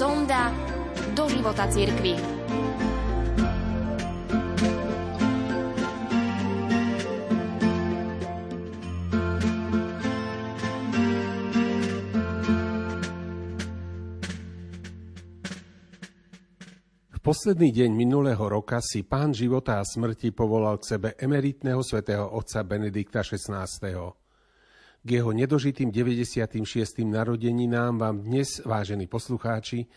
Sonda do života cirkvi. posledný deň minulého roka si pán života a smrti povolal k sebe emeritného svätého otca Benedikta XVI. K jeho nedožitým 96. narodeninám vám dnes, vážení poslucháči,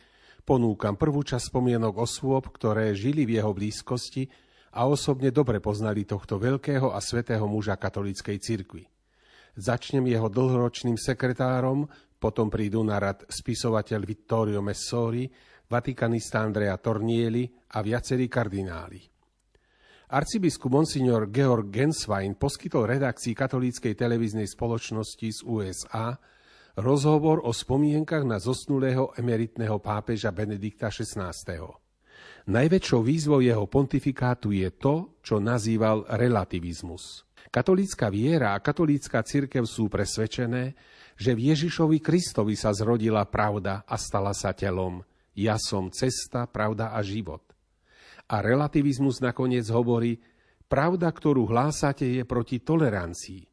ponúkam prvú časť spomienok osôb, ktoré žili v jeho blízkosti a osobne dobre poznali tohto veľkého a svetého muža katolíckej cirkvi. Začnem jeho dlhoročným sekretárom, potom prídu na rad spisovateľ Vittorio Messori, vatikanista Andrea Tornieli a viacerí kardináli. Arcibiskup Monsignor Georg Genswein poskytol redakcii katolíckej televíznej spoločnosti z USA rozhovor o spomienkach na zosnulého emeritného pápeža Benedikta XVI. Najväčšou výzvou jeho pontifikátu je to, čo nazýval relativizmus. Katolícka viera a katolícka cirkev sú presvedčené, že v Ježišovi Kristovi sa zrodila pravda a stala sa telom – ja som cesta, pravda a život. A relativizmus nakoniec hovorí, pravda, ktorú hlásate, je proti tolerancii.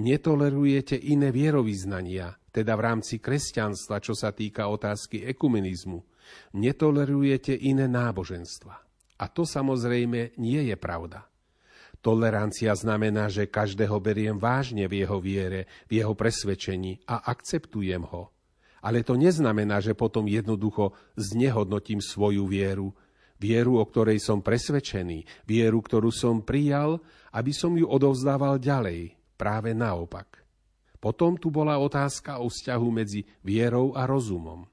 Netolerujete iné vierovýznania, teda v rámci kresťanstva, čo sa týka otázky ekumenizmu. Netolerujete iné náboženstva. A to samozrejme nie je pravda. Tolerancia znamená, že každého beriem vážne v jeho viere, v jeho presvedčení a akceptujem ho. Ale to neznamená, že potom jednoducho znehodnotím svoju vieru, vieru, o ktorej som presvedčený, vieru, ktorú som prijal, aby som ju odovzdával ďalej, práve naopak. Potom tu bola otázka o vzťahu medzi vierou a rozumom.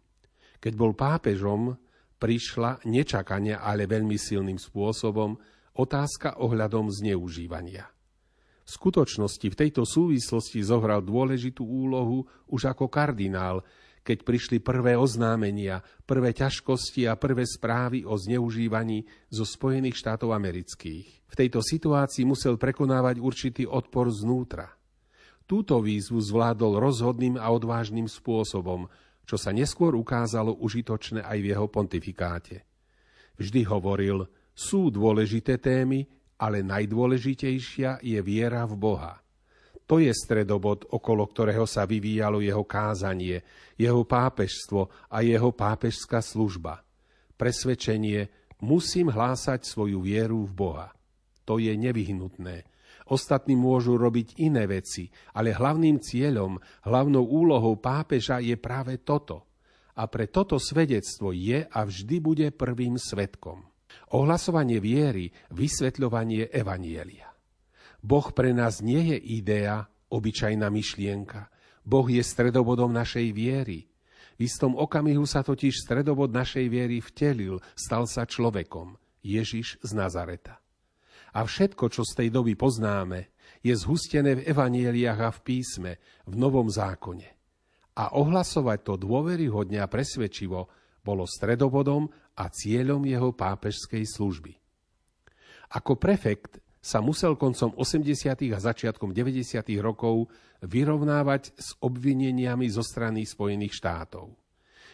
Keď bol pápežom, prišla nečakania, ale veľmi silným spôsobom otázka ohľadom zneužívania. V skutočnosti v tejto súvislosti zohral dôležitú úlohu už ako kardinál, keď prišli prvé oznámenia, prvé ťažkosti a prvé správy o zneužívaní zo Spojených štátov amerických. V tejto situácii musel prekonávať určitý odpor znútra. Túto výzvu zvládol rozhodným a odvážnym spôsobom, čo sa neskôr ukázalo užitočné aj v jeho pontifikáte. Vždy hovoril, sú dôležité témy, ale najdôležitejšia je viera v Boha – to je stredobod, okolo ktorého sa vyvíjalo jeho kázanie, jeho pápežstvo a jeho pápežská služba. Presvedčenie, musím hlásať svoju vieru v Boha. To je nevyhnutné. Ostatní môžu robiť iné veci, ale hlavným cieľom, hlavnou úlohou pápeža je práve toto. A pre toto svedectvo je a vždy bude prvým svetkom. Ohlasovanie viery, vysvetľovanie evanielia. Boh pre nás nie je idea, obyčajná myšlienka. Boh je stredobodom našej viery. V istom okamihu sa totiž stredobod našej viery vtelil, stal sa človekom, Ježiš z Nazareta. A všetko, čo z tej doby poznáme, je zhustené v evanieliach a v písme, v Novom zákone. A ohlasovať to dôveryhodne a presvedčivo bolo stredobodom a cieľom jeho pápežskej služby. Ako prefekt sa musel koncom 80. a začiatkom 90. rokov vyrovnávať s obvineniami zo strany Spojených štátov.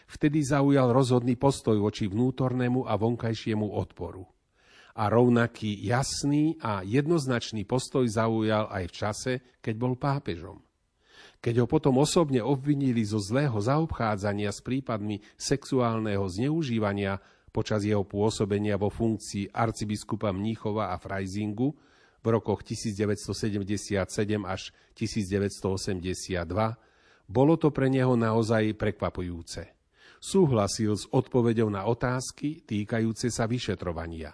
Vtedy zaujal rozhodný postoj voči vnútornému a vonkajšiemu odporu. A rovnaký jasný a jednoznačný postoj zaujal aj v čase, keď bol pápežom. Keď ho potom osobne obvinili zo zlého zaobchádzania s prípadmi sexuálneho zneužívania počas jeho pôsobenia vo funkcii arcibiskupa Mníchova a Frajzingu v rokoch 1977 až 1982, bolo to pre neho naozaj prekvapujúce. Súhlasil s odpovedou na otázky týkajúce sa vyšetrovania.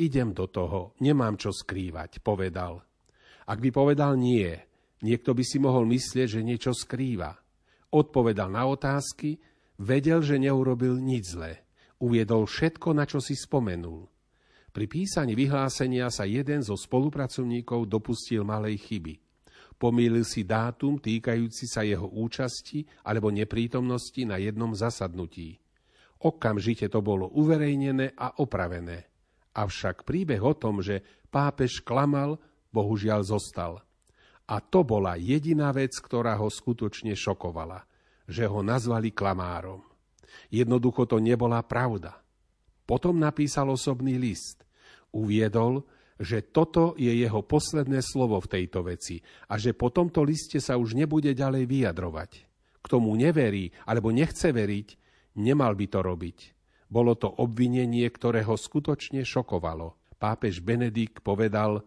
Idem do toho, nemám čo skrývať, povedal. Ak by povedal nie, niekto by si mohol myslieť, že niečo skrýva. Odpovedal na otázky, vedel, že neurobil nič zlé uviedol všetko, na čo si spomenul. Pri písaní vyhlásenia sa jeden zo spolupracovníkov dopustil malej chyby. Pomýlil si dátum týkajúci sa jeho účasti alebo neprítomnosti na jednom zasadnutí. Okamžite to bolo uverejnené a opravené. Avšak príbeh o tom, že pápež klamal, bohužiaľ zostal. A to bola jediná vec, ktorá ho skutočne šokovala, že ho nazvali klamárom. Jednoducho to nebola pravda. Potom napísal osobný list. Uviedol, že toto je jeho posledné slovo v tejto veci a že po tomto liste sa už nebude ďalej vyjadrovať. K tomu neverí alebo nechce veriť, nemal by to robiť. Bolo to obvinenie, ktoré ho skutočne šokovalo. Pápež Benedikt povedal,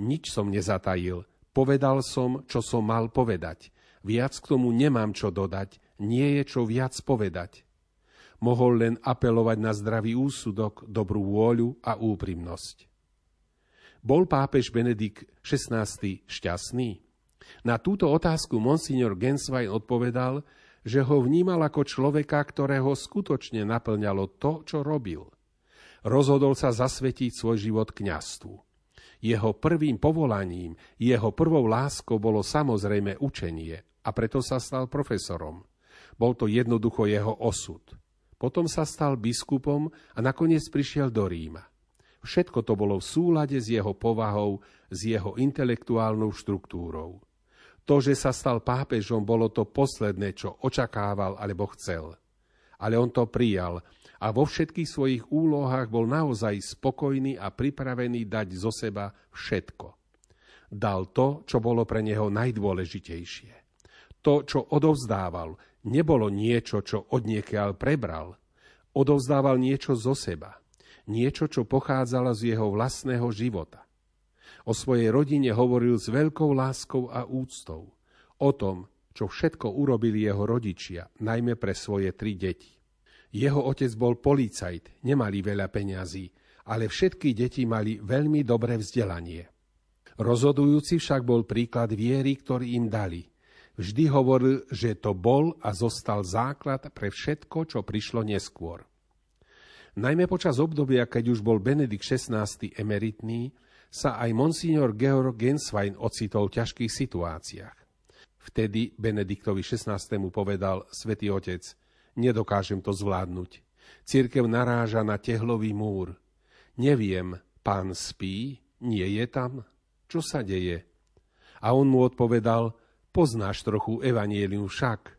nič som nezatajil, povedal som, čo som mal povedať. Viac k tomu nemám čo dodať, nie je čo viac povedať mohol len apelovať na zdravý úsudok, dobrú vôľu a úprimnosť. Bol pápež Benedikt XVI šťastný? Na túto otázku monsignor Genswein odpovedal, že ho vnímal ako človeka, ktorého skutočne naplňalo to, čo robil. Rozhodol sa zasvetiť svoj život kňastvu. Jeho prvým povolaním, jeho prvou láskou bolo samozrejme učenie a preto sa stal profesorom. Bol to jednoducho jeho osud. Potom sa stal biskupom a nakoniec prišiel do Ríma. Všetko to bolo v súlade s jeho povahou, s jeho intelektuálnou štruktúrou. To, že sa stal pápežom, bolo to posledné, čo očakával alebo chcel. Ale on to prijal a vo všetkých svojich úlohách bol naozaj spokojný a pripravený dať zo seba všetko. Dal to, čo bolo pre neho najdôležitejšie. To, čo odovzdával, nebolo niečo, čo odniekiaľ prebral. Odovzdával niečo zo seba. Niečo, čo pochádzalo z jeho vlastného života. O svojej rodine hovoril s veľkou láskou a úctou. O tom, čo všetko urobili jeho rodičia, najmä pre svoje tri deti. Jeho otec bol policajt, nemali veľa peňazí, ale všetky deti mali veľmi dobré vzdelanie. Rozhodujúci však bol príklad viery, ktorý im dali – Vždy hovoril, že to bol a zostal základ pre všetko, čo prišlo neskôr. Najmä počas obdobia, keď už bol Benedikt XVI emeritný, sa aj monsignor Georg Genswein ocitol v ťažkých situáciách. Vtedy Benediktovi XVI povedal svätý Otec, nedokážem to zvládnuť. Církev naráža na tehlový múr. Neviem, pán spí, nie je tam? Čo sa deje? A on mu odpovedal, Poznáš trochu evanielium však.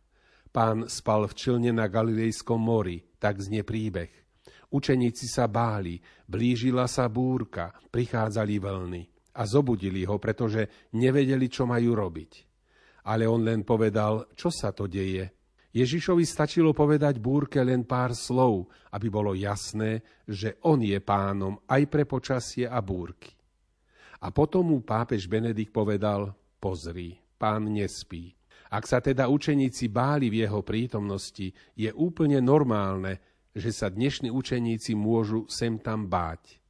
Pán spal v člne na Galilejskom mori, tak znie príbeh. Učeníci sa báli, blížila sa búrka, prichádzali vlny a zobudili ho, pretože nevedeli, čo majú robiť. Ale on len povedal, čo sa to deje. Ježišovi stačilo povedať búrke len pár slov, aby bolo jasné, že on je pánom aj pre počasie a búrky. A potom mu pápež Benedikt povedal, pozri, pán nespí. Ak sa teda učeníci báli v jeho prítomnosti, je úplne normálne, že sa dnešní učeníci môžu sem tam báť.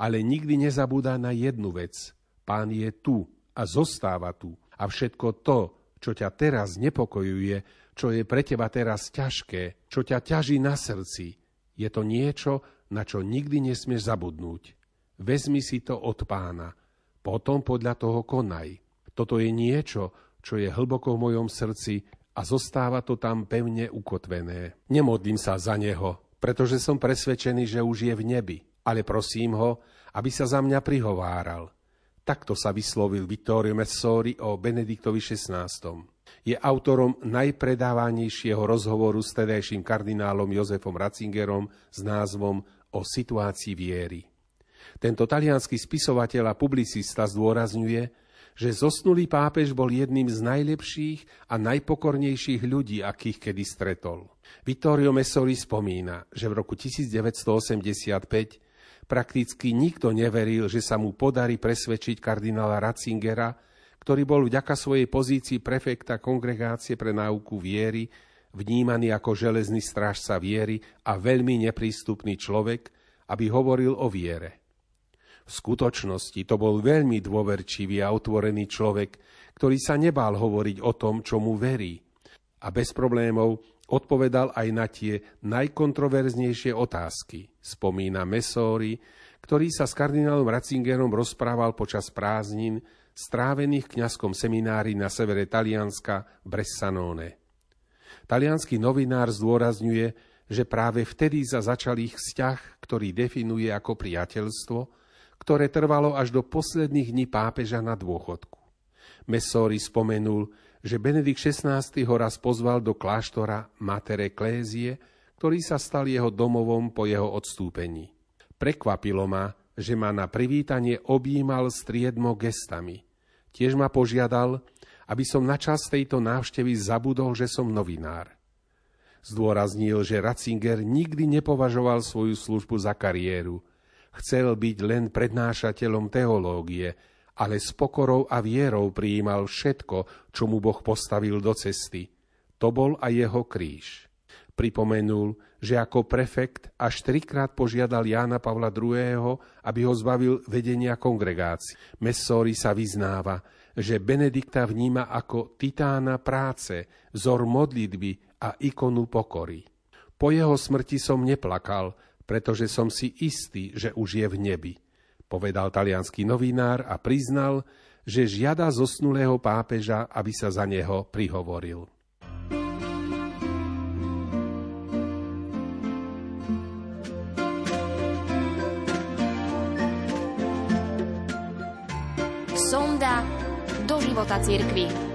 Ale nikdy nezabúda na jednu vec. Pán je tu a zostáva tu. A všetko to, čo ťa teraz nepokojuje, čo je pre teba teraz ťažké, čo ťa ťaží na srdci, je to niečo, na čo nikdy nesmieš zabudnúť. Vezmi si to od pána, potom podľa toho konaj. Toto je niečo, čo je hlboko v mojom srdci a zostáva to tam pevne ukotvené. Nemodlím sa za neho, pretože som presvedčený, že už je v nebi, ale prosím ho, aby sa za mňa prihováral. Takto sa vyslovil Vittorio Messori o Benediktovi XVI. Je autorom najpredávanejšieho rozhovoru s tedajším kardinálom Jozefom Ratzingerom s názvom O situácii viery. Tento talianský spisovateľ a publicista zdôrazňuje, že zosnulý pápež bol jedným z najlepších a najpokornejších ľudí, akých kedy stretol. Vittorio Messori spomína, že v roku 1985 prakticky nikto neveril, že sa mu podarí presvedčiť kardinála Ratzingera, ktorý bol vďaka svojej pozícii prefekta kongregácie pre náuku viery, vnímaný ako železný strážca viery a veľmi neprístupný človek, aby hovoril o viere. V skutočnosti to bol veľmi dôverčivý a otvorený človek, ktorý sa nebál hovoriť o tom, čo mu verí. A bez problémov odpovedal aj na tie najkontroverznejšie otázky, spomína Mesóri, ktorý sa s kardinálom Ratzingerom rozprával počas prázdnin strávených kňazskom seminári na severe Talianska Bressanone. Talianský novinár zdôrazňuje, že práve vtedy sa začal ich vzťah, ktorý definuje ako priateľstvo, ktoré trvalo až do posledných dní pápeža na dôchodku. Messori spomenul, že Benedikt XVI ho raz pozval do kláštora Matere Klézie, ktorý sa stal jeho domovom po jeho odstúpení. Prekvapilo ma, že ma na privítanie objímal striedmo gestami. Tiež ma požiadal, aby som načas tejto návštevy zabudol, že som novinár. Zdôraznil, že Ratzinger nikdy nepovažoval svoju službu za kariéru. Chcel byť len prednášateľom teológie, ale s pokorou a vierou prijímal všetko, čo mu Boh postavil do cesty. To bol aj jeho kríž. Pripomenul, že ako prefekt až trikrát požiadal Jána Pavla II., aby ho zbavil vedenia kongregácií. Messori sa vyznáva, že Benedikta vníma ako titána práce, vzor modlitby a ikonu pokory. Po jeho smrti som neplakal, pretože som si istý, že už je v nebi, povedal talianský novinár a priznal, že žiada zosnulého pápeža, aby sa za neho prihovoril. Sonda do života cirkvi.